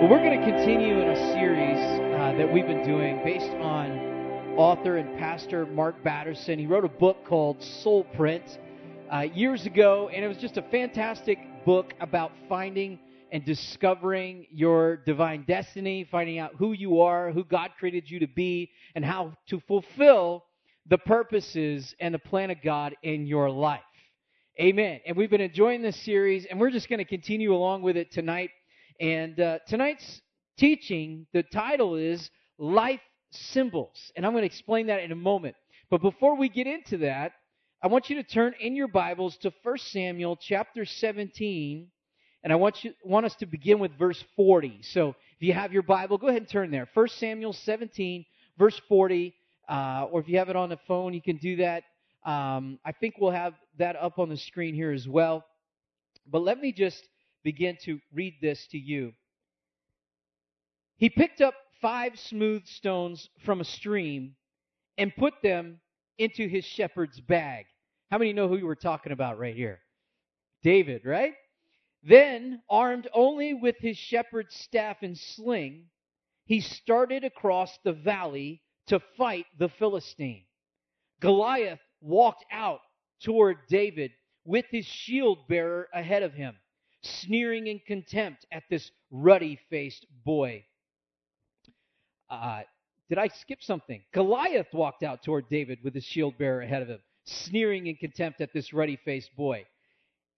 Well, we're going to continue in a series uh, that we've been doing based on author and pastor Mark Batterson. He wrote a book called Soul Print uh, years ago, and it was just a fantastic book about finding and discovering your divine destiny, finding out who you are, who God created you to be, and how to fulfill the purposes and the plan of God in your life. Amen. And we've been enjoying this series, and we're just going to continue along with it tonight and uh, tonight's teaching, the title is Life Symbols. And I'm going to explain that in a moment. But before we get into that, I want you to turn in your Bibles to 1 Samuel chapter 17. And I want, you, want us to begin with verse 40. So if you have your Bible, go ahead and turn there. 1 Samuel 17, verse 40. Uh, or if you have it on the phone, you can do that. Um, I think we'll have that up on the screen here as well. But let me just begin to read this to you. He picked up five smooth stones from a stream and put them into his shepherd's bag. How many know who we were talking about right here? David, right? Then, armed only with his shepherd's staff and sling, he started across the valley to fight the Philistine. Goliath walked out toward David with his shield bearer ahead of him sneering in contempt at this ruddy faced boy. Uh, did I skip something? Goliath walked out toward David with his shield bearer ahead of him, sneering in contempt at this ruddy faced boy.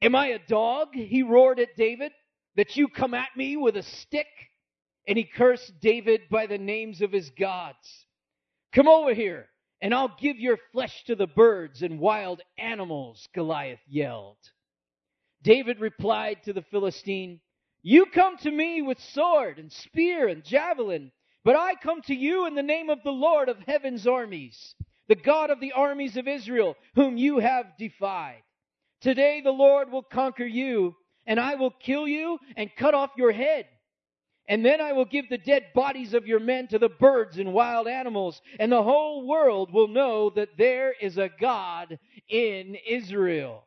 Am I a dog? He roared at David, that you come at me with a stick? And he cursed David by the names of his gods. Come over here, and I'll give your flesh to the birds and wild animals, Goliath yelled. David replied to the Philistine, You come to me with sword and spear and javelin, but I come to you in the name of the Lord of heaven's armies, the God of the armies of Israel, whom you have defied. Today the Lord will conquer you, and I will kill you and cut off your head. And then I will give the dead bodies of your men to the birds and wild animals, and the whole world will know that there is a God in Israel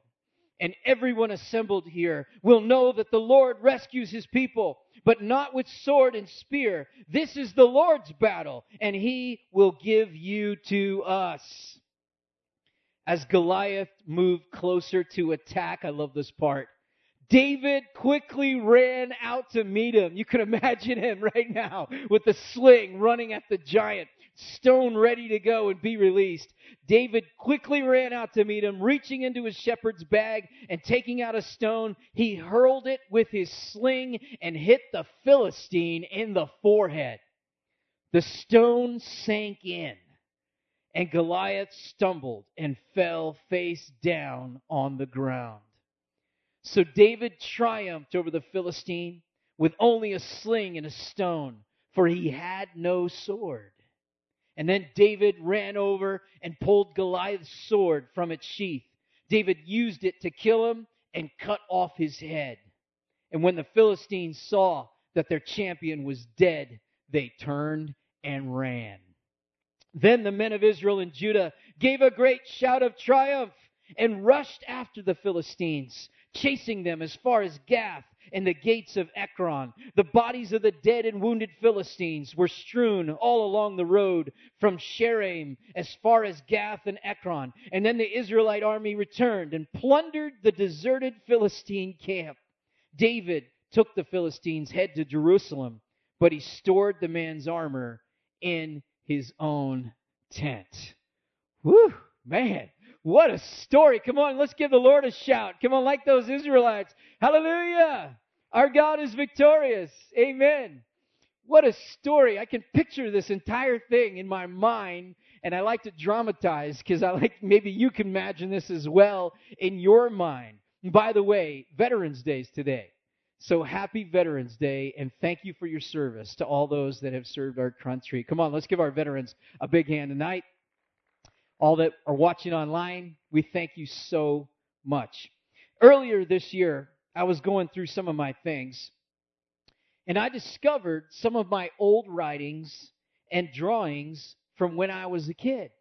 and everyone assembled here will know that the Lord rescues his people, but not with sword and spear. This is the Lord's battle, and he will give you to us. As Goliath moved closer to attack, I love this part. David quickly ran out to meet him. You can imagine him right now with the sling running at the giant stone ready to go and be released. David quickly ran out to meet him, reaching into his shepherd's bag and taking out a stone. He hurled it with his sling and hit the Philistine in the forehead. The stone sank in, and Goliath stumbled and fell face down on the ground. So David triumphed over the Philistine with only a sling and a stone, for he had no sword. And then David ran over and pulled Goliath's sword from its sheath. David used it to kill him and cut off his head. And when the Philistines saw that their champion was dead, they turned and ran. Then the men of Israel and Judah gave a great shout of triumph and rushed after the Philistines, chasing them as far as Gath and the gates of Ekron. The bodies of the dead and wounded Philistines were strewn all along the road from Shaaraim as far as Gath and Ekron. And then the Israelite army returned and plundered the deserted Philistine camp. David took the Philistines' head to Jerusalem, but he stored the man's armor in his own tent. Whew, man. What a story. Come on, let's give the Lord a shout. Come on, like those Israelites. Hallelujah. Our God is victorious. Amen. What a story. I can picture this entire thing in my mind, and I like to dramatize because I like maybe you can imagine this as well in your mind. And by the way, Veterans Day is today. So happy Veterans Day, and thank you for your service to all those that have served our country. Come on, let's give our veterans a big hand tonight all that are watching online, we thank you so much. Earlier this year, I was going through some of my things, and I discovered some of my old writings and drawings from when I was a kid.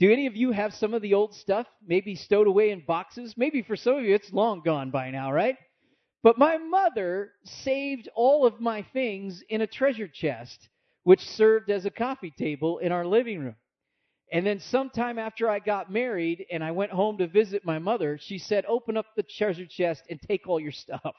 Do any of you have some of the old stuff maybe stowed away in boxes? Maybe for some of you it's long gone by now, right? But my mother saved all of my things in a treasure chest, which served as a coffee table in our living room. And then sometime after I got married and I went home to visit my mother, she said, "Open up the treasure chest and take all your stuff."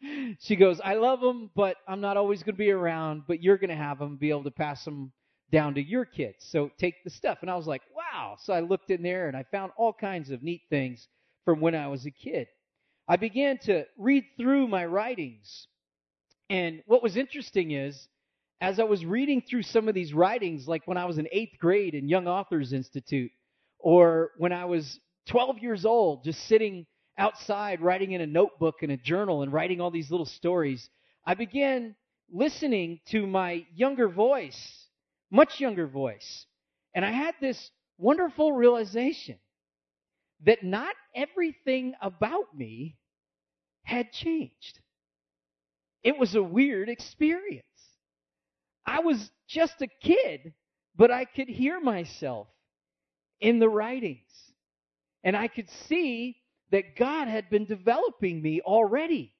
she goes, "I love them, but I'm not always going to be around, but you're going to have them, be able to pass them down to your kids. So take the stuff." And I was like, "Wow." So I looked in there and I found all kinds of neat things from when I was a kid. I began to read through my writings. And what was interesting is as I was reading through some of these writings, like when I was in eighth grade in Young Authors Institute, or when I was 12 years old, just sitting outside writing in a notebook and a journal and writing all these little stories, I began listening to my younger voice, much younger voice. And I had this wonderful realization that not everything about me had changed. It was a weird experience. I was just a kid, but I could hear myself in the writings. And I could see that God had been developing me already.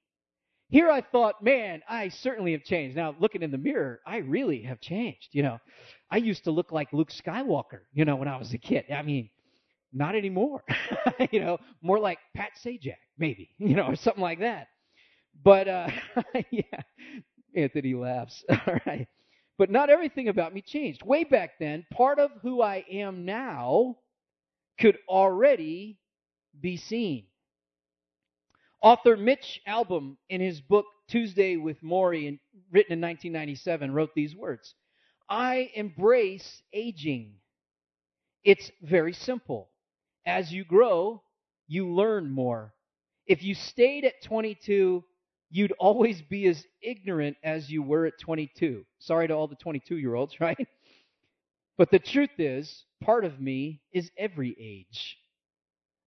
Here I thought, man, I certainly have changed. Now, looking in the mirror, I really have changed. You know, I used to look like Luke Skywalker, you know, when I was a kid. I mean, not anymore. you know, more like Pat Sajak, maybe, you know, or something like that. But uh yeah, Anthony laughs. All right. But not everything about me changed. Way back then, part of who I am now could already be seen. Author Mitch Albom, in his book Tuesday with Morrie, written in 1997, wrote these words I embrace aging. It's very simple. As you grow, you learn more. If you stayed at 22, you'd always be as ignorant as you were at 22. Sorry to all the 22 year olds, right? But the truth is, part of me is every age.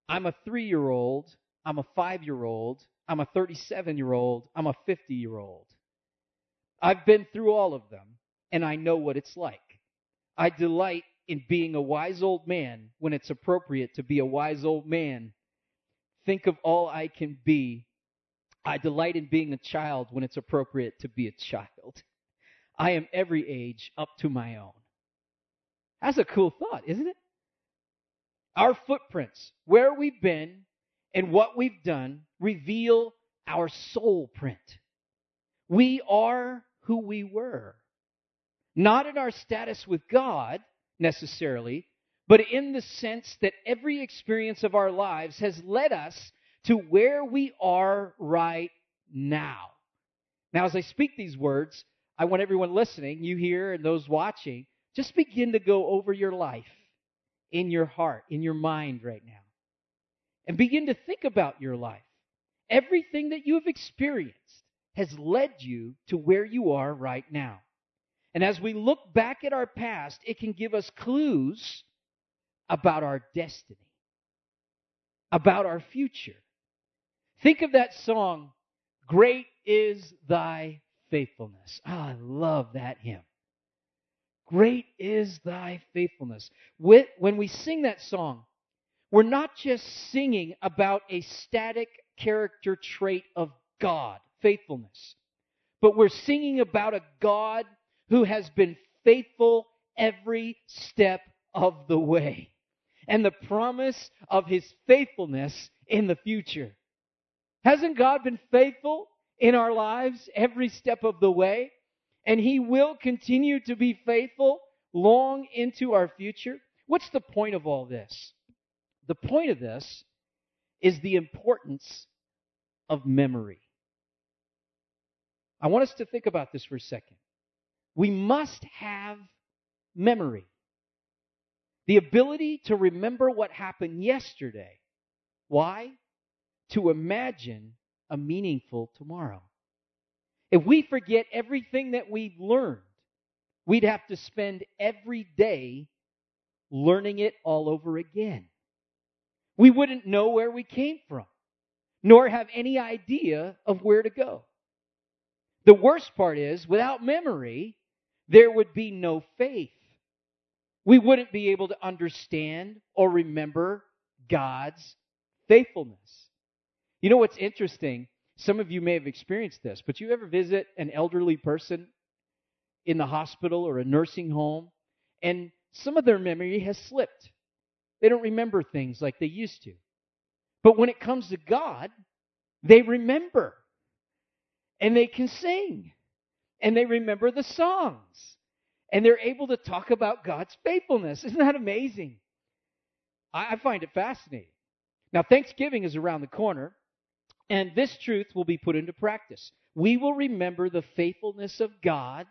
I'm a three year old, I'm a five year old, I'm a 37 year old, I'm a 50 year old. I've been through all of them, and I know what it's like. I delight in being a wise old man when it's appropriate to be a wise old man. Think of all I can be. I delight in being a child when it's appropriate to be a child. I am every age up to my own. That's a cool thought, isn't it? Our footprints, where we've been and what we've done, reveal our soul print. We are who we were. Not in our status with God, necessarily, but in the sense that every experience of our lives has led us to where we are right now. Now, as I speak these words, I want everyone listening, you here and those watching, just begin to go over your life in your heart, in your mind right now. And begin to think about your life. Everything that you have experienced has led you to where you are right now. And as we look back at our past, it can give us clues about our destiny, about our future. Think of that song, Great is Thy Faithfulness. Oh, I love that hymn. Great is Thy faithfulness. When we sing that song, we're not just singing about a static character trait of God, faithfulness, but we're singing about a God who has been faithful every step of the way and the promise of his faithfulness in the future. Hasn't God been faithful in our lives every step of the way? And he will continue to be faithful long into our future. What's the point of all this? The point of this is the importance of memory. I want us to think about this for a second. We must have memory. The ability to remember what happened yesterday. Why? To imagine a meaningful tomorrow. If we forget everything that we've learned, we'd have to spend every day learning it all over again. We wouldn't know where we came from, nor have any idea of where to go. The worst part is, without memory, there would be no faith. We wouldn't be able to understand or remember God's faithfulness. You know what's interesting Some of you may have experienced this, but you ever visit an elderly person in the hospital or a nursing home and some of their memory has slipped. They don't remember things like they used to. But when it comes to God, they remember. And they can sing. And they remember the songs. And they're able to talk about God's faithfulness. Isn't that amazing? I find it fascinating. Now, Thanksgiving is around the corner, and this truth will be put into practice. We will remember the faithfulness of God,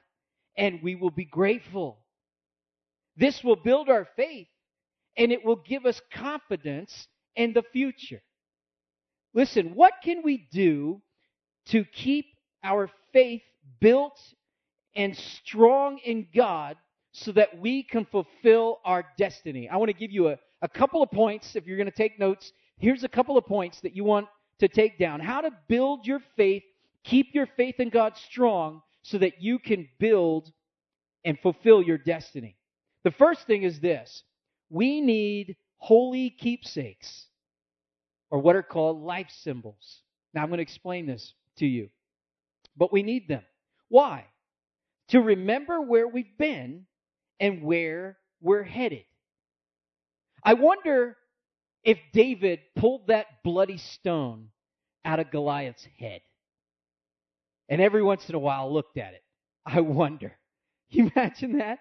and we will be grateful. This will build our faith and it will give us confidence in the future. Listen, what can we do to keep our faith built and strong in God so that we can fulfill our destiny? I want to give you a, a couple of points. If you're going to take notes, here's a couple of points that you want to take down. How to build your faith, keep your faith in God strong so that you can build and fulfill your destiny. The first thing is this we need holy keepsakes, or what are called life symbols. Now, I'm going to explain this to you, but we need them. Why? To remember where we've been and where we're headed. I wonder if David pulled that bloody stone out of Goliath's head and every once in a while looked at it. I wonder. You imagine that?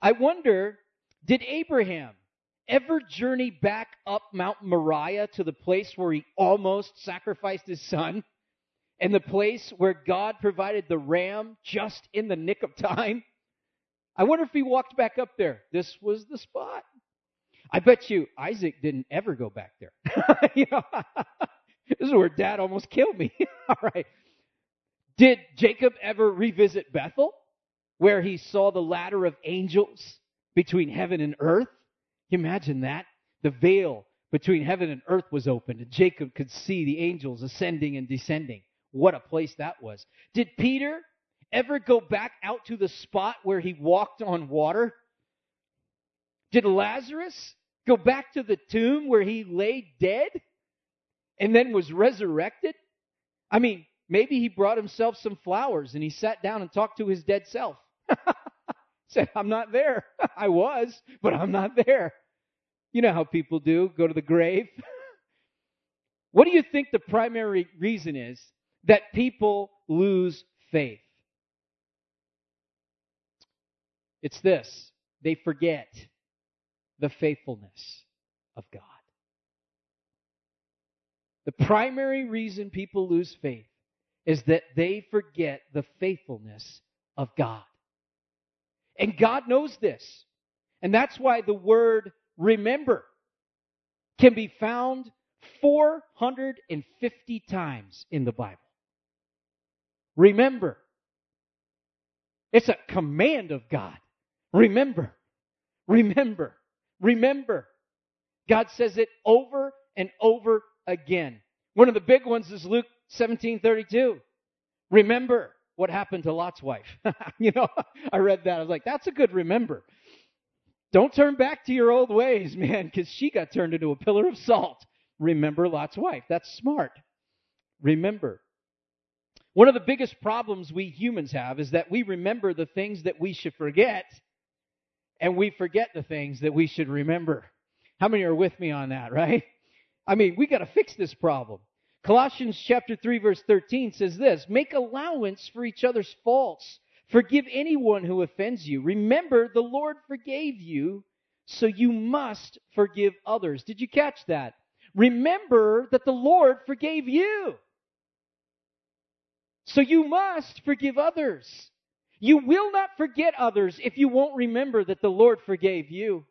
I wonder, did Abraham ever journey back up Mount Moriah to the place where he almost sacrificed his son? And the place where God provided the ram just in the nick of time? I wonder if he walked back up there. This was the spot. I bet you Isaac didn't ever go back there. this is where dad almost killed me. All right. Did Jacob ever revisit Bethel? where he saw the ladder of angels between heaven and earth. Imagine that. The veil between heaven and earth was opened, and Jacob could see the angels ascending and descending. What a place that was. Did Peter ever go back out to the spot where he walked on water? Did Lazarus go back to the tomb where he lay dead and then was resurrected? I mean, maybe he brought himself some flowers and he sat down and talked to his dead self. Said, I'm not there. I was, but I'm not there. You know how people do go to the grave. what do you think the primary reason is that people lose faith? It's this they forget the faithfulness of God. The primary reason people lose faith is that they forget the faithfulness of God. And God knows this. And that's why the word remember can be found 450 times in the Bible. Remember. It's a command of God. Remember. Remember. Remember. God says it over and over again. One of the big ones is Luke 17:32. Remember what happened to Lot's wife. you know, I read that. I was like, that's a good remember. Don't turn back to your old ways, man, because she got turned into a pillar of salt. Remember Lot's wife. That's smart. Remember. One of the biggest problems we humans have is that we remember the things that we should forget, and we forget the things that we should remember. How many are with me on that, right? I mean, we got to fix this problem. Colossians chapter 3 verse 13 says this, make allowance for each other's faults. Forgive anyone who offends you. Remember the Lord forgave you, so you must forgive others. Did you catch that? Remember that the Lord forgave you. So you must forgive others. You will not forget others if you won't remember that the Lord forgave you.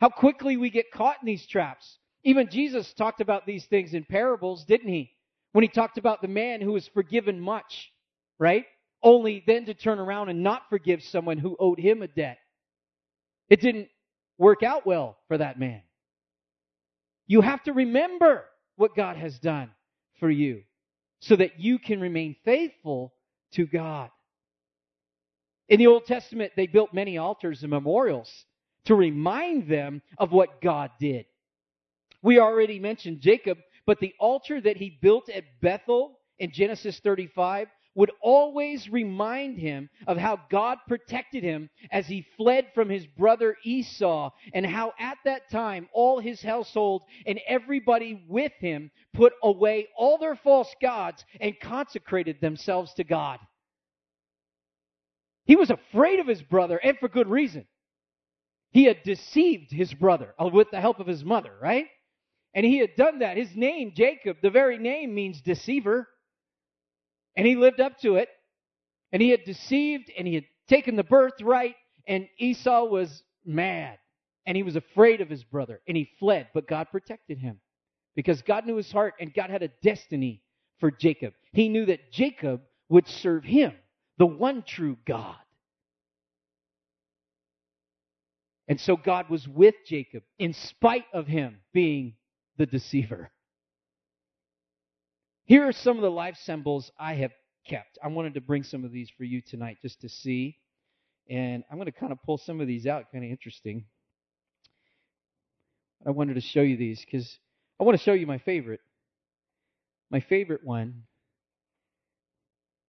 How quickly we get caught in these traps. Even Jesus talked about these things in parables, didn't he? When he talked about the man who was forgiven much, right? Only then to turn around and not forgive someone who owed him a debt. It didn't work out well for that man. You have to remember what God has done for you so that you can remain faithful to God. In the Old Testament, they built many altars and memorials to remind them of what God did. We already mentioned Jacob But the altar that he built at Bethel in Genesis 35 would always remind him of how God protected him as he fled from his brother Esau, and how at that time all his household and everybody with him put away all their false gods and consecrated themselves to God. He was afraid of his brother, and for good reason. He had deceived his brother uh, with the help of his mother, right? And he had done that. His name, Jacob, the very name means deceiver. And he lived up to it. And he had deceived and he had taken the birthright. And Esau was mad. And he was afraid of his brother. And he fled. But God protected him. Because God knew his heart and God had a destiny for Jacob. He knew that Jacob would serve him, the one true God. And so God was with Jacob in spite of him being the deceiver. Here are some of the life symbols I have kept. I wanted to bring some of these for you tonight just to see. And I'm going to kind of pull some of these out, kind of interesting. I wanted to show you these because I want to show you my favorite. My favorite one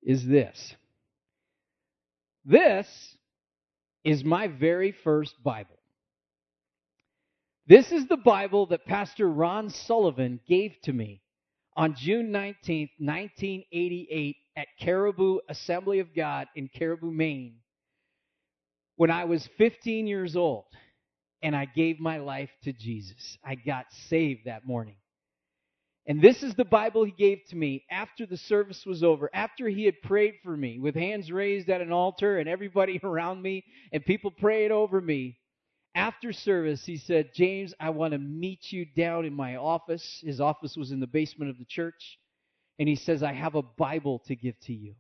is this. This is my very first Bible. This is the Bible that Pastor Ron Sullivan gave to me on June 19, 1988, at Caribou Assembly of God in Caribou, Maine, when I was 15 years old and I gave my life to Jesus. I got saved that morning. And this is the Bible he gave to me after the service was over, after he had prayed for me with hands raised at an altar and everybody around me and people praying over me after service, he said, James, I want to meet you down in my office. His office was in the basement of the church. And he says, I have a Bible to give to you.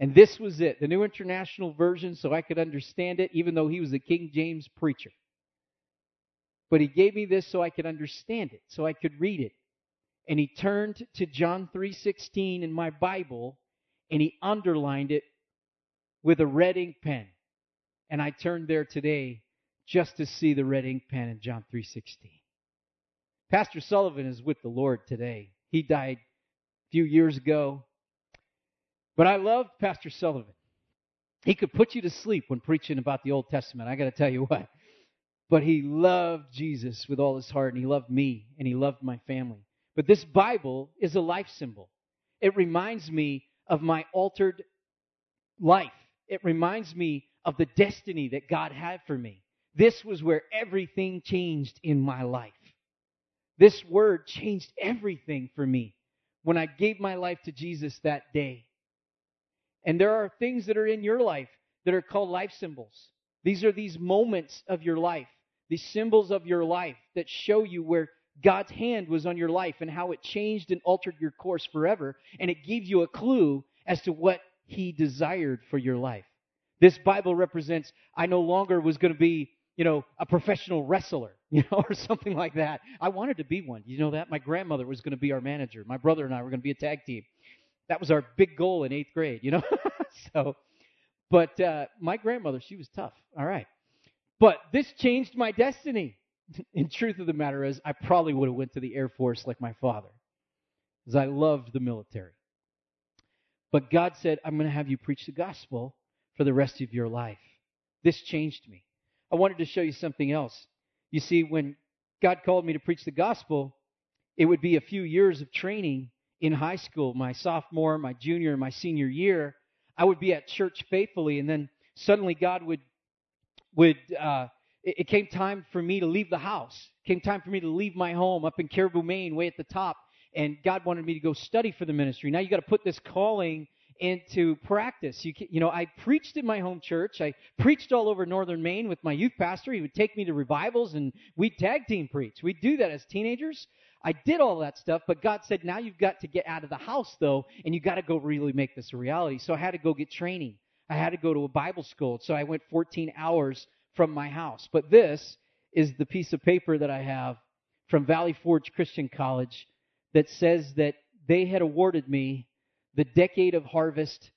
And this was it, the New International Version, so I could understand it, even though he was a King James preacher. But he gave me this so I could understand it, so I could read it. And he turned to John 3:16 in my Bible and he underlined it with a red ink pen. And I turned there today just to see the red ink pen in John 3:16. Pastor Sullivan is with the Lord today. He died a few years ago. But I loved Pastor Sullivan. He could put you to sleep when preaching about the Old Testament. I got to tell you what. But he loved Jesus with all his heart, and he loved me, and he loved my family. But this Bible is a life symbol. It reminds me of my altered life. It reminds me of the destiny that God had for me. This was where everything changed in my life. This word changed everything for me when I gave my life to Jesus that day. And there are things that are in your life that are called life symbols. These are these moments of your life, these symbols of your life that show you where God's hand was on your life and how it changed and altered your course forever. And it gives you a clue as to what He desired for your life. This Bible represents, I no longer was going to be you know, a professional wrestler, you know, or something like that. I wanted to be one. You know that? My grandmother was going to be our manager. My brother and I were going to be a tag team. That was our big goal in eighth grade, you know? so, but uh, my grandmother, she was tough. All right. But this changed my destiny. in truth of the matter is, I probably would have went to the Air Force like my father, because I loved the military. But God said, I'm going to have you preach the gospel for the rest of your life. This changed me. I wanted to show you something else. You see, when God called me to preach the gospel, it would be a few years of training in high school, my sophomore, my junior, my senior year. I would be at church faithfully, and then suddenly God would would uh, it, came time for me to leave the house. It came time for me to leave my home up in Caribou, Maine, way at the top, and God wanted me to go study for the ministry. Now you got to put this calling into practice. You, you know, I preached in my home church. I preached all over northern Maine with my youth pastor. He would take me to revivals and we'd tag team preach. We'd do that as teenagers. I did all that stuff, but God said, now you've got to get out of the house though, and you got to go really make this a reality. So I had to go get training. I had to go to a Bible school. So I went 14 hours from my house. But this is the piece of paper that I have from Valley Forge Christian College that says that they had awarded me the Decade of Harvest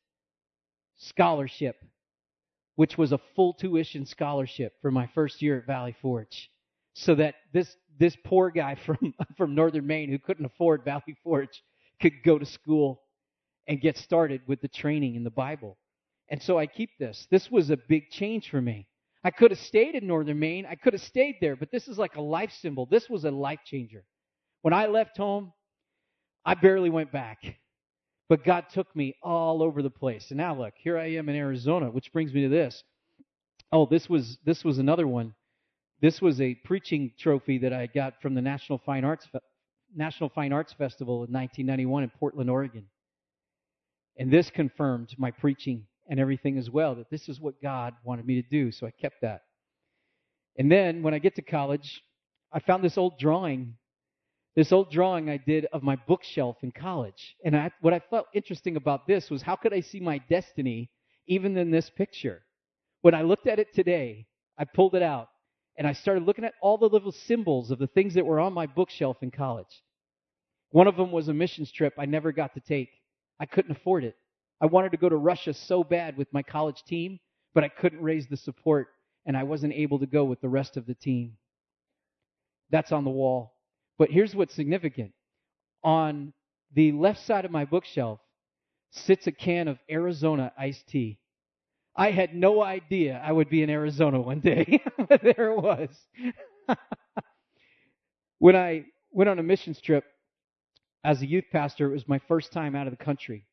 Scholarship, which was a full tuition scholarship for my first year at Valley Forge. So that this this poor guy from from northern Maine who couldn't afford Valley Forge could go to school and get started with the training in the Bible. And so I keep this. This was a big change for me. I could have stayed in northern Maine. I could have stayed there, but this is like a life symbol. This was a life changer. When I left home, I barely went back. But God took me all over the place. And now look, here I am in Arizona, which brings me to this. Oh, this was this was another one. This was a preaching trophy that I got from the National Fine Arts National Fine Arts Festival in 1991 in Portland, Oregon. And this confirmed my preaching and everything as well that this is what God wanted me to do, so I kept that. And then when I get to college, I found this old drawing this old drawing I did of my bookshelf in college. And I, what I felt interesting about this was how could I see my destiny even in this picture? When I looked at it today, I pulled it out and I started looking at all the little symbols of the things that were on my bookshelf in college. One of them was a missions trip I never got to take. I couldn't afford it. I wanted to go to Russia so bad with my college team, but I couldn't raise the support and I wasn't able to go with the rest of the team. That's on the wall. But here's what's significant. On the left side of my bookshelf sits a can of Arizona iced tea. I had no idea I would be in Arizona one day, but there it was. when I went on a missions trip as a youth pastor, it was my first time out of the country.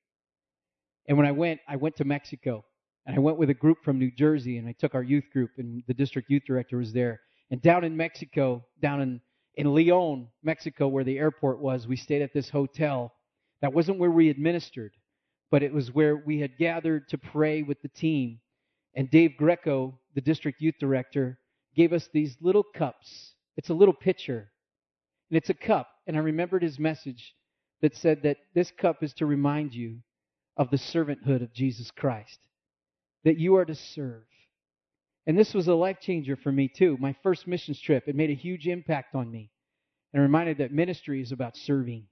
And when I went, I went to Mexico. And I went with a group from New Jersey, and I took our youth group, and the district youth director was there. And down in Mexico, down in in Leon, Mexico, where the airport was, we stayed at this hotel. That wasn't where we administered, but it was where we had gathered to pray with the team. And Dave Greco, the district youth director, gave us these little cups. It's a little pitcher, and it's a cup. And I remembered his message that said that this cup is to remind you of the servanthood of Jesus Christ, that you are to serve. And this was a life changer for me, too. My first missions trip, it made a huge impact on me. And reminded that ministry is about serving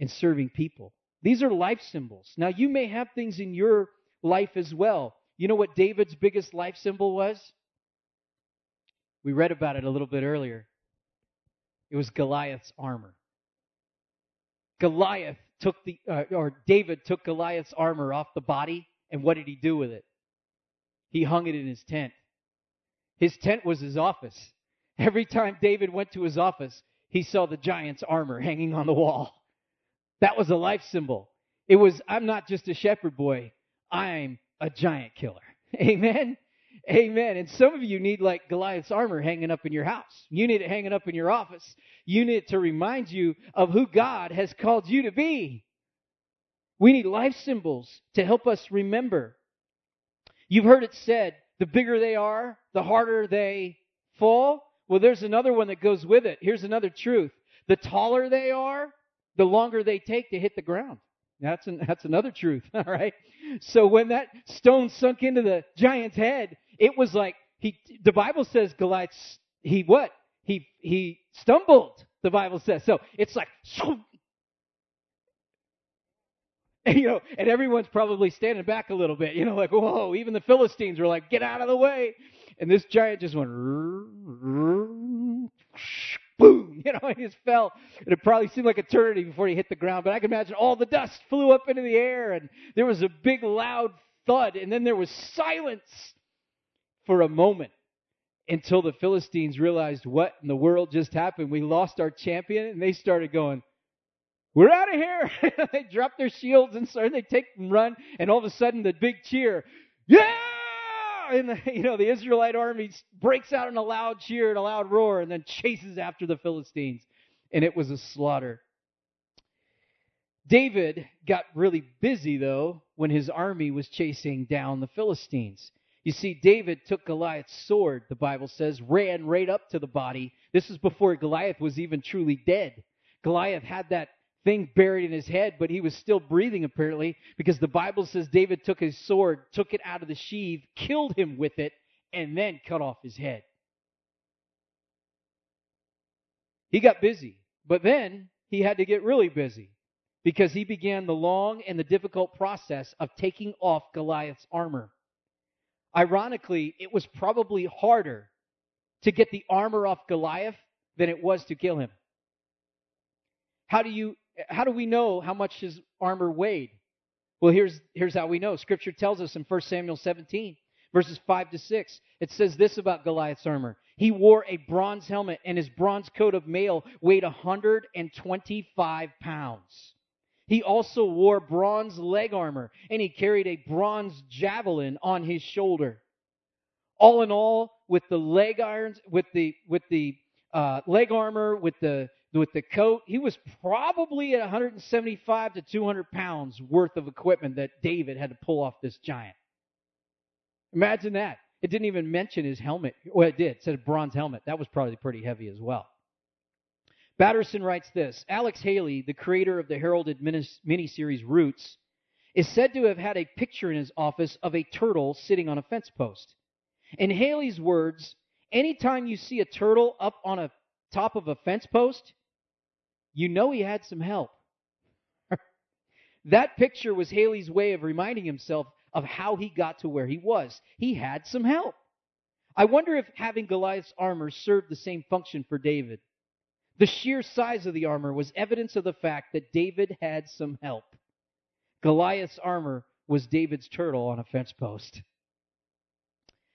and serving people. These are life symbols. Now, you may have things in your life as well. You know what David's biggest life symbol was? We read about it a little bit earlier. It was Goliath's armor. Goliath took the, uh, or David took Goliath's armor off the body, and what did he do with it? he hung it in his tent. His tent was his office. Every time David went to his office, he saw the giant's armor hanging on the wall. That was a life symbol. It was, I'm not just a shepherd boy, I'm a giant killer. Amen? Amen. And some of you need like Goliath's armor hanging up in your house. You need it hanging up in your office. You need it to remind you of who God has called you to be. We need life symbols to help us remember You've heard it said, the bigger they are, the harder they fall. Well, there's another one that goes with it. Here's another truth. The taller they are, the longer they take to hit the ground. That's an, that's another truth, all right? So when that stone sunk into the giant's head, it was like he the Bible says Goliath he what? He he stumbled, the Bible says. So it's like and, you know, and everyone's probably standing back a little bit, you know, like, whoa, even the Philistines were like, get out of the way. And this giant just went, boom, you know, he just fell. And it probably seemed like eternity before he hit the ground, but I can imagine all the dust flew up into the air and there was a big loud thud and then there was silence for a moment until the Philistines realized what in the world just happened. We lost our champion and they started going, we're out of here. they drop their shields and start, they take and run, and all of a sudden the big cheer, yeah! And the, you know the Israelite army breaks out in a loud cheer and a loud roar, and then chases after the Philistines, and it was a slaughter. David got really busy though when his army was chasing down the Philistines. You see, David took Goliath's sword, the Bible says, ran right up to the body. This is before Goliath was even truly dead. Goliath had that thing buried in his head, but he was still breathing apparently because the Bible says David took his sword, took it out of the sheath, killed him with it, and then cut off his head. He got busy, but then he had to get really busy because he began the long and the difficult process of taking off Goliath's armor. Ironically, it was probably harder to get the armor off Goliath than it was to kill him. How do you how do we know how much his armor weighed? Well, here's here's how we know. Scripture tells us in 1 Samuel 17, verses 5 to 6. It says this about Goliath's armor. He wore a bronze helmet, and his bronze coat of mail weighed 125 pounds. He also wore bronze leg armor, and he carried a bronze javelin on his shoulder. All in all, with the leg irons, with the with the uh, leg armor, with the with the coat, he was probably at 175 to 200 pounds worth of equipment that David had to pull off this giant. Imagine that. It didn't even mention his helmet. Well, it did. It said a bronze helmet. That was probably pretty heavy as well. Batterson writes this Alex Haley, the creator of the heralded miniseries Roots, is said to have had a picture in his office of a turtle sitting on a fence post. In Haley's words, anytime you see a turtle up on a top of a fence post, you know he had some help. that picture was Haley's way of reminding himself of how he got to where he was. He had some help. I wonder if having Goliath's armor served the same function for David. The sheer size of the armor was evidence of the fact that David had some help. Goliath's armor was David's turtle on a fence post.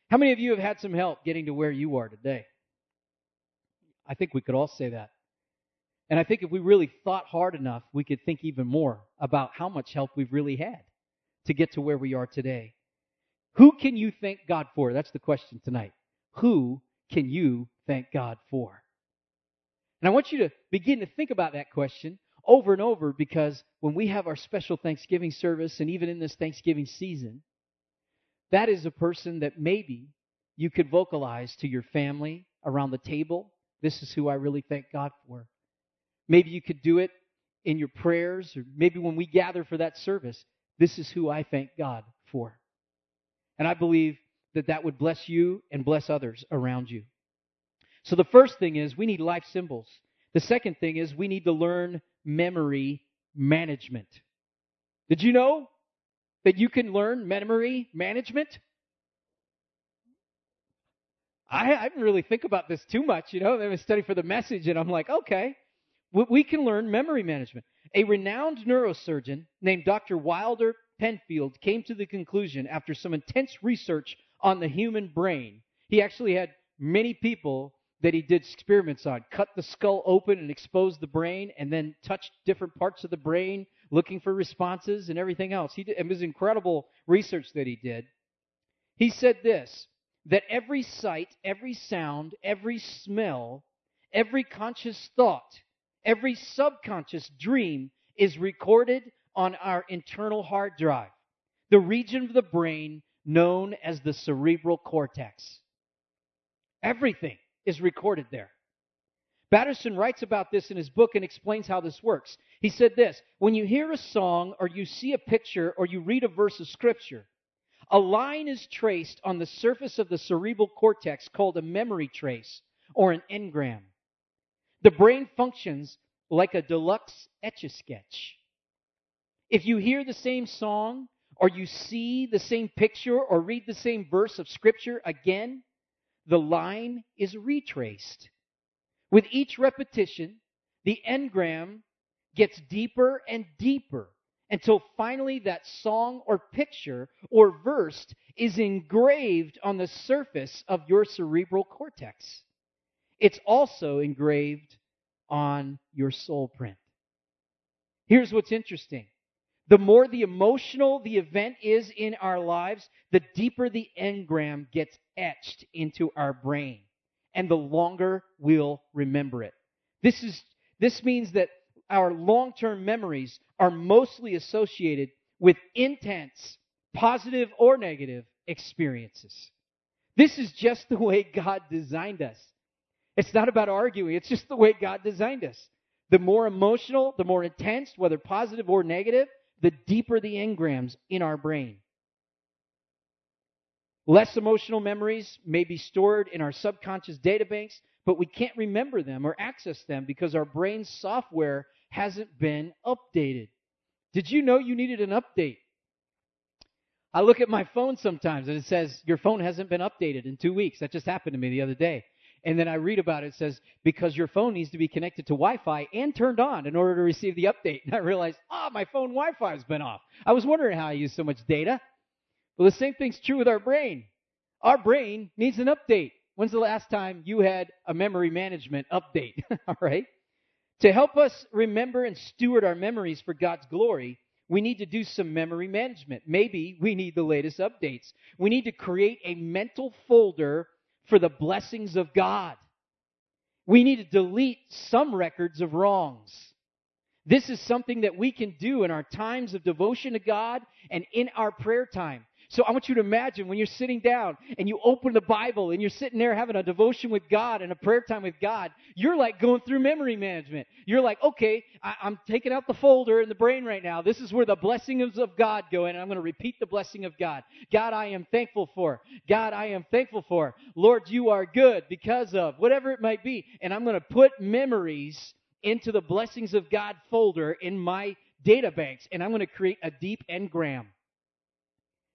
How many of you have had some help getting to where you are today? I think we could all say that. And I think if we really thought hard enough, we could think even more about how much help we've really had to get to where we are today. Who can you thank God for? That's the question tonight. Who can you thank God for? And I want you to begin to think about that question over and over because when we have our special Thanksgiving service and even in this Thanksgiving season, that is a person that maybe you could vocalize to your family around the table. This is who I really thank God for. Maybe you could do it in your prayers, or maybe when we gather for that service. This is who I thank God for. And I believe that that would bless you and bless others around you. So the first thing is we need life symbols. The second thing is we need to learn memory management. Did you know that you can learn memory management? I, I didn't really think about this too much, you know. I was studying for the message, and I'm like, okay, we can learn memory management. A renowned neurosurgeon named Dr. Wilder Penfield came to the conclusion after some intense research on the human brain. He actually had many people that he did experiments on, cut the skull open and exposed the brain, and then touched different parts of the brain, looking for responses and everything else. He did, it was incredible research that he did. He said this that every sight, every sound, every smell, every conscious thought Every subconscious dream is recorded on our internal hard drive, the region of the brain known as the cerebral cortex. Everything is recorded there. Batterson writes about this in his book and explains how this works. He said this When you hear a song, or you see a picture, or you read a verse of scripture, a line is traced on the surface of the cerebral cortex called a memory trace or an engram. The brain functions like a deluxe etch a sketch. If you hear the same song, or you see the same picture, or read the same verse of Scripture again, the line is retraced. With each repetition, the engram gets deeper and deeper until finally that song or picture or verse is engraved on the surface of your cerebral cortex. It's also engraved on your soul print. Here's what's interesting. The more the emotional the event is in our lives, the deeper the engram gets etched into our brain and the longer we'll remember it. This is this means that our long-term memories are mostly associated with intense, positive or negative experiences. This is just the way God designed us. It's not about arguing, it's just the way God designed us. The more emotional, the more intense, whether positive or negative, the deeper the engrams in our brain. Less emotional memories may be stored in our subconscious databanks, but we can't remember them or access them because our brain's software hasn't been updated. Did you know you needed an update? I look at my phone sometimes and it says, Your phone hasn't been updated in two weeks. That just happened to me the other day. And then I read about it. It says, because your phone needs to be connected to Wi Fi and turned on in order to receive the update. And I realized, oh, my phone Wi Fi has been off. I was wondering how I use so much data. Well, the same thing's true with our brain. Our brain needs an update. When's the last time you had a memory management update? All right. To help us remember and steward our memories for God's glory, we need to do some memory management. Maybe we need the latest updates. We need to create a mental folder for the blessings of God. We need to delete some records of wrongs. This is something that we can do in our times of devotion to God and in our prayer time. So I want you to imagine when you're sitting down and you open the Bible and you're sitting there having a devotion with God and a prayer time with God, you're like going through memory management. You're like, okay, I, am taking out the folder in the brain right now. This is where the blessings of God go in, and I'm going to repeat the blessing of God. God, I am thankful for. God, I am thankful for. Lord, you are good because of whatever it might be. And I'm going to put memories into the blessings of God folder in my data banks, and I'm going to create a deep engram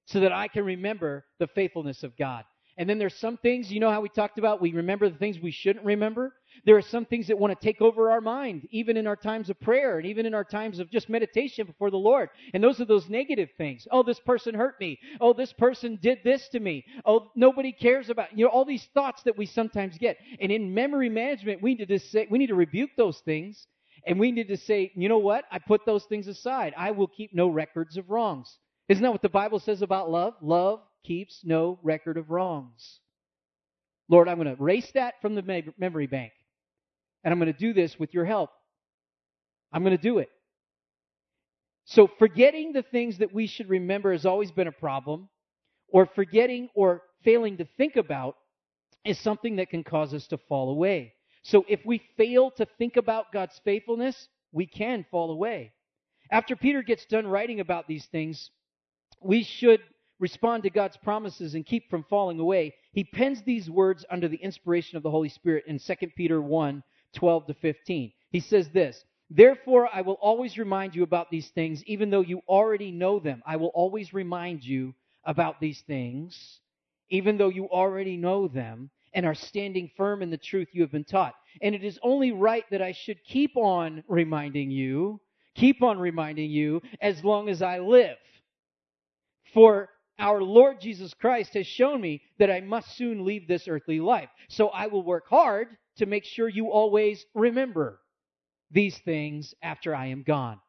so that I can remember the faithfulness of God. And then there's some things, you know how we talked about we remember the things we shouldn't remember? There are some things that want to take over our mind, even in our times of prayer and even in our times of just meditation before the Lord. And those are those negative things. Oh, this person hurt me. Oh, this person did this to me. Oh, nobody cares about, you know, all these thoughts that we sometimes get. And in memory management, we need to say, we need to rebuke those things. And we need to say, you know what? I put those things aside. I will keep no records of wrongs. Isn't that what the Bible says about love? Love keeps no record of wrongs. Lord, I'm going to erase that from the memory bank. And I'm going to do this with your help. I'm going to do it. So, forgetting the things that we should remember has always been a problem, or forgetting or failing to think about is something that can cause us to fall away. So, if we fail to think about God's faithfulness, we can fall away. After Peter gets done writing about these things, we should respond to God's promises and keep from falling away, he pens these words under the inspiration of the Holy Spirit in 2 Peter 1 12 to 15. He says this Therefore, I will always remind you about these things, even though you already know them. I will always remind you about these things, even though you already know them and are standing firm in the truth you have been taught. And it is only right that I should keep on reminding you, keep on reminding you as long as I live. For our Lord Jesus Christ has shown me that I must soon leave this earthly life. So I will work hard to make sure you always remember these things after I am gone.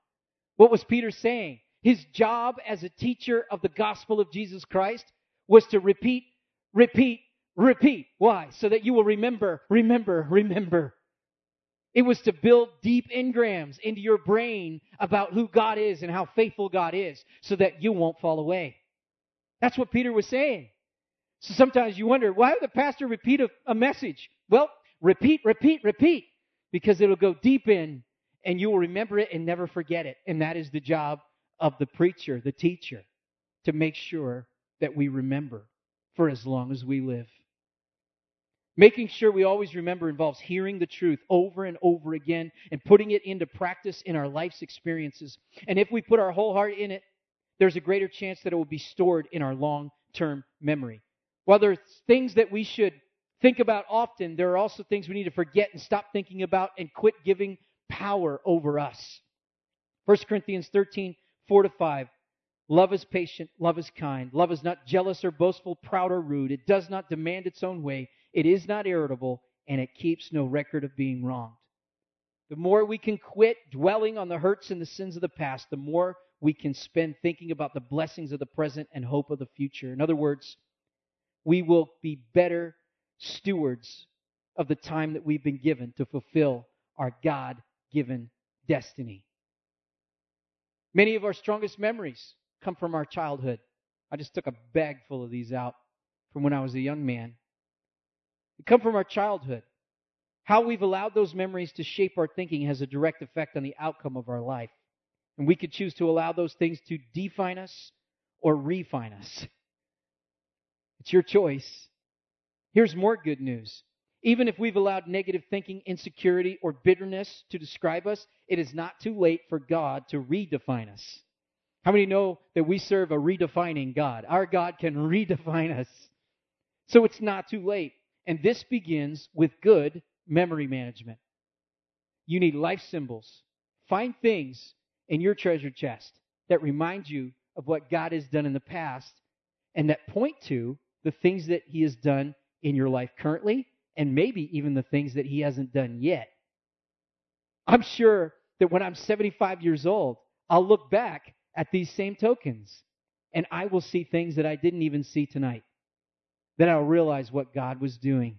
What was Peter saying? His job as a teacher of the gospel of Jesus Christ was to repeat, repeat, repeat. Why? So that you will remember, remember, remember. It was to build deep engrams into your brain about who God is and how faithful God is so that you won't fall away. That's what Peter was saying. So sometimes you wonder, why would the pastor repeat a, a message? Well, repeat, repeat, repeat, because it'll go deep in and you will remember it and never forget it. And that is the job of the preacher, the teacher, to make sure that we remember for as long as we live. Making sure we always remember involves hearing the truth over and over again and putting it into practice in our life's experiences. And if we put our whole heart in it, there's a greater chance that it will be stored in our long term memory. While there are things that we should think about often, there are also things we need to forget and stop thinking about and quit giving power over us. 1 Corinthians 13, 4 to 5. Love is patient, love is kind. Love is not jealous or boastful, proud or rude. It does not demand its own way. It is not irritable, and it keeps no record of being wronged. The more we can quit dwelling on the hurts and the sins of the past, the more we can spend thinking about the blessings of the present and hope of the future. In other words, we will be better stewards of the time that we've been given to fulfill our God given destiny. Many of our strongest memories come from our childhood. I just took a bag full of these out from when I was a young man. They come from our childhood. How we've allowed those memories to shape our thinking has a direct effect on the outcome of our life. And we could choose to allow those things to define us or refine us. It's your choice. Here's more good news. Even if we've allowed negative thinking, insecurity, or bitterness to describe us, it is not too late for God to redefine us. How many know that we serve a redefining God? Our God can redefine us. So it's not too late. And this begins with good memory management. You need life symbols. Find things in your treasure chest that remind you of what God has done in the past and that point to the things that He has done in your life currently and maybe even the things that He hasn't done yet. I'm sure that when I'm 75 years old, I'll look back at these same tokens and I will see things that I didn't even see tonight. Then I'll realize what God was doing.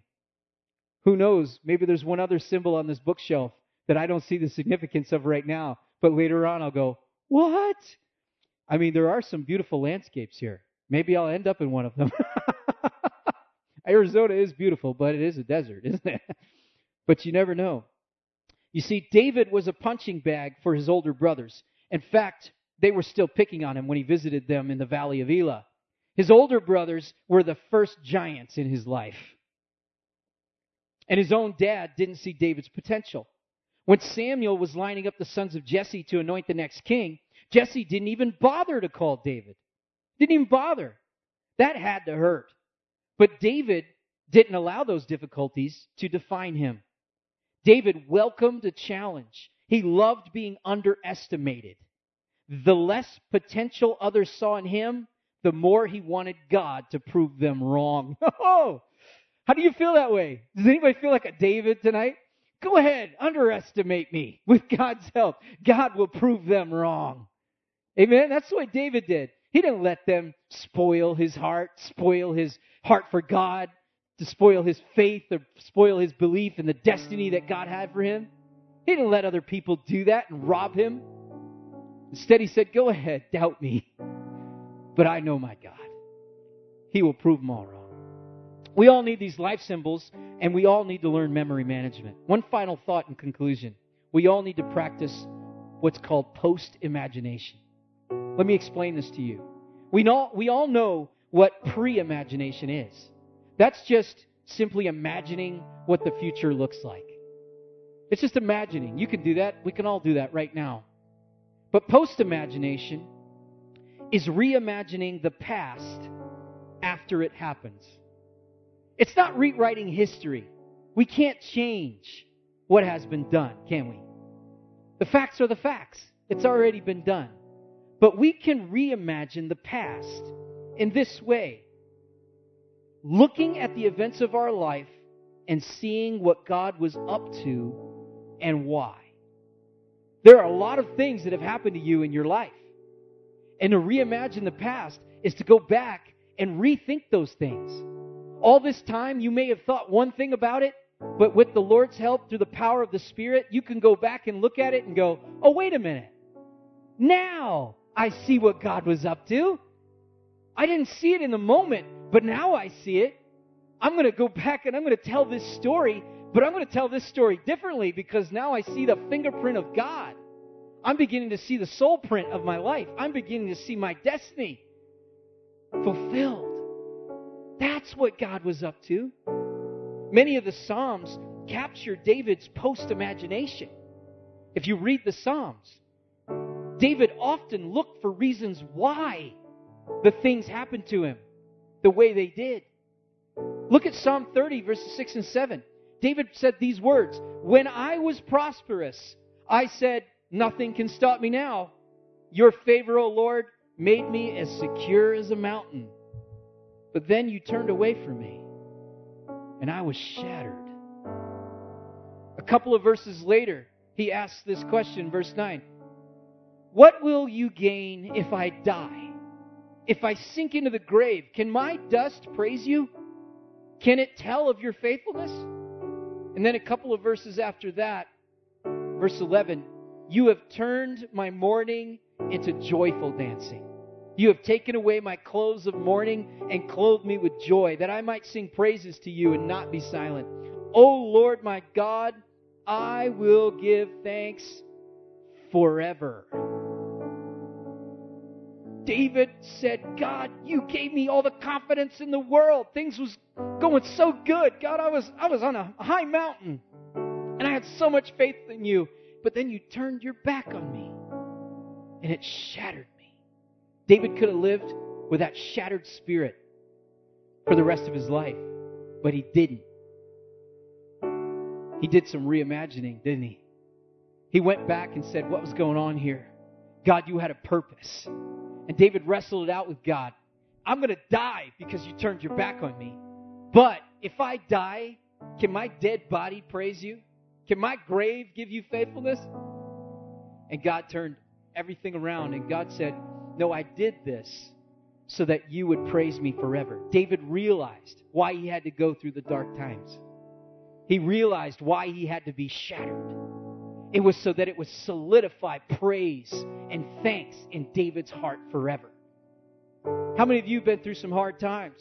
Who knows? Maybe there's one other symbol on this bookshelf that I don't see the significance of right now, but later on I'll go, What? I mean, there are some beautiful landscapes here. Maybe I'll end up in one of them. Arizona is beautiful, but it is a desert, isn't it? but you never know. You see, David was a punching bag for his older brothers. In fact, they were still picking on him when he visited them in the valley of Elah. His older brothers were the first giants in his life. And his own dad didn't see David's potential. When Samuel was lining up the sons of Jesse to anoint the next king, Jesse didn't even bother to call David. Didn't even bother. That had to hurt. But David didn't allow those difficulties to define him. David welcomed a challenge. He loved being underestimated. The less potential others saw in him, the more he wanted God to prove them wrong. Oh, how do you feel that way? Does anybody feel like a David tonight? Go ahead, underestimate me. With God's help, God will prove them wrong. Amen? That's the way David did. He didn't let them spoil his heart, spoil his heart for God, to spoil his faith or spoil his belief in the destiny that God had for him. He didn't let other people do that and rob him. Instead, he said, Go ahead, doubt me. But I know my God. He will prove them all wrong. We all need these life symbols, and we all need to learn memory management. One final thought in conclusion we all need to practice what's called post imagination. Let me explain this to you. We, know, we all know what pre imagination is. That's just simply imagining what the future looks like. It's just imagining. You can do that. We can all do that right now. But post imagination is reimagining the past after it happens. It's not rewriting history. We can't change what has been done, can we? The facts are the facts. It's already been done. But we can reimagine the past in this way looking at the events of our life and seeing what God was up to and why. There are a lot of things that have happened to you in your life. And to reimagine the past is to go back and rethink those things. All this time, you may have thought one thing about it, but with the Lord's help through the power of the Spirit, you can go back and look at it and go, oh, wait a minute. Now I see what God was up to. I didn't see it in the moment, but now I see it. I'm going to go back and I'm going to tell this story but I'm going to tell this story differently because now I see the fingerprint of God. I'm beginning to see the soul print of my life. I'm beginning to see my destiny fulfilled. That's what God was up to. Many of the Psalms capture David's post imagination. If you read the Psalms, David often looked for reasons why the things happened to him the way they did. Look at Psalm 30, verses 6 and 7. David said these words When I was prosperous, I said, Nothing can stop me now. Your favor, O Lord, made me as secure as a mountain. But then you turned away from me, and I was shattered. A couple of verses later, he asks this question, verse 9 What will you gain if I die? If I sink into the grave, can my dust praise you? Can it tell of your faithfulness? And then a couple of verses after that, verse 11, you have turned my mourning into joyful dancing. You have taken away my clothes of mourning and clothed me with joy, that I might sing praises to you and not be silent. O Lord my God, I will give thanks forever. David said, God, you gave me all the confidence in the world. Things was going so good. God, I was I was on a high mountain. And I had so much faith in you. But then you turned your back on me. And it shattered me. David could have lived with that shattered spirit for the rest of his life. But he didn't. he did some reimagining, didn't he? He went back and said, What was going on here? God, you had a purpose. And David wrestled it out with God. I'm going to die because you turned your back on me. But if I die, can my dead body praise you? Can my grave give you faithfulness? And God turned everything around and God said, No, I did this so that you would praise me forever. David realized why he had to go through the dark times. He realized why he had to be shattered. It was so that it would solidify praise and thanks in David's heart forever. How many of you have been through some hard times?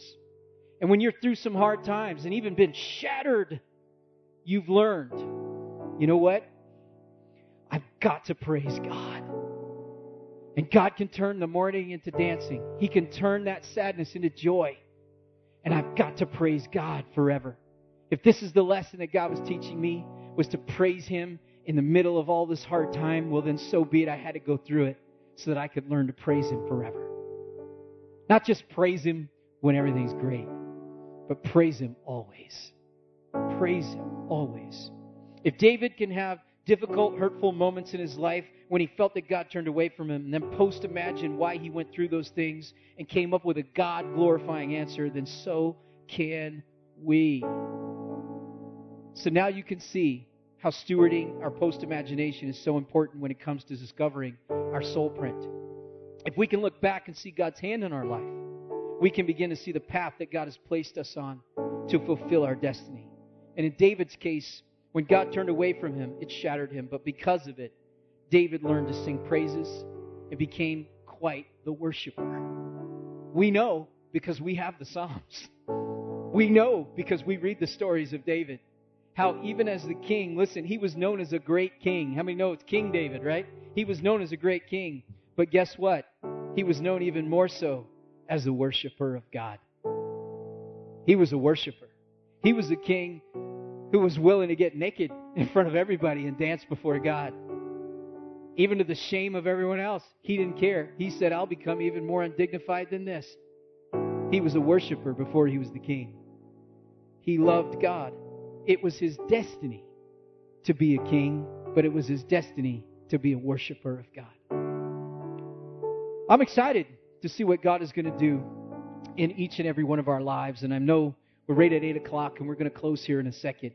And when you're through some hard times and even been shattered, you've learned, you know what? I've got to praise God. And God can turn the mourning into dancing. He can turn that sadness into joy. And I've got to praise God forever. If this is the lesson that God was teaching me, was to praise Him in the middle of all this hard time, well, then so be it. I had to go through it so that I could learn to praise Him forever. Not just praise Him when everything's great, but praise Him always. Praise Him always. If David can have difficult, hurtful moments in his life when he felt that God turned away from him, and then post imagine why he went through those things and came up with a God glorifying answer, then so can we. So now you can see how stewarding our post imagination is so important when it comes to discovering our soul print. If we can look back and see God's hand in our life, we can begin to see the path that God has placed us on to fulfill our destiny. And in David's case, when God turned away from him, it shattered him. But because of it, David learned to sing praises and became quite the worshiper. We know because we have the Psalms. We know because we read the stories of David how even as the king, listen, he was known as a great king. How many know it's King David, right? He was known as a great king. But guess what? He was known even more so as a worshiper of God. He was a worshiper. He was a king who was willing to get naked in front of everybody and dance before God. Even to the shame of everyone else. He didn't care. He said, I'll become even more undignified than this. He was a worshiper before he was the king. He loved God. It was his destiny to be a king, but it was his destiny to be a worshiper of God. I'm excited to see what God is going to do in each and every one of our lives. And I know we're right at 8 o'clock and we're going to close here in a second.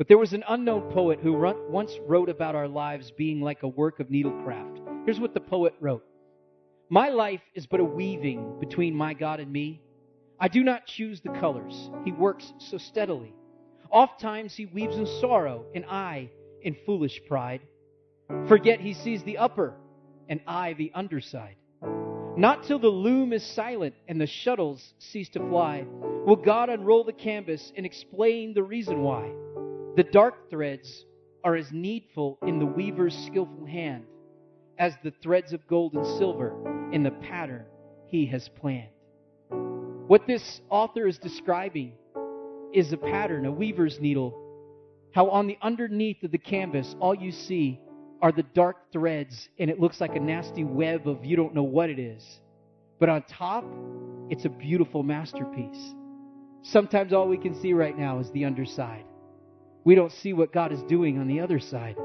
But there was an unknown poet who once wrote about our lives being like a work of needlecraft. Here's what the poet wrote My life is but a weaving between my God and me. I do not choose the colors, He works so steadily. Oft times he weaves in sorrow, and I in foolish pride. Forget he sees the upper, and I the underside. Not till the loom is silent and the shuttles cease to fly will God unroll the canvas and explain the reason why. The dark threads are as needful in the weaver's skillful hand as the threads of gold and silver in the pattern he has planned. What this author is describing is a pattern, a weaver's needle. How on the underneath of the canvas, all you see are the dark threads, and it looks like a nasty web of you don't know what it is. But on top, it's a beautiful masterpiece. Sometimes all we can see right now is the underside. We don't see what God is doing on the other side.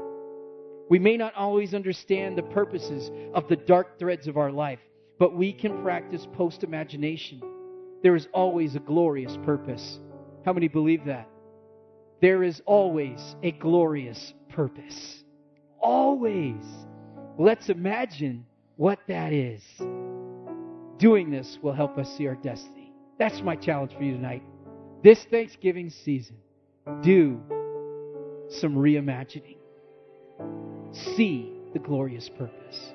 We may not always understand the purposes of the dark threads of our life, but we can practice post imagination. There is always a glorious purpose. How many believe that? There is always a glorious purpose. Always. Let's imagine what that is. Doing this will help us see our destiny. That's my challenge for you tonight. This Thanksgiving season, do some reimagining. See the glorious purpose.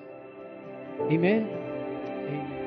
Amen. Amen.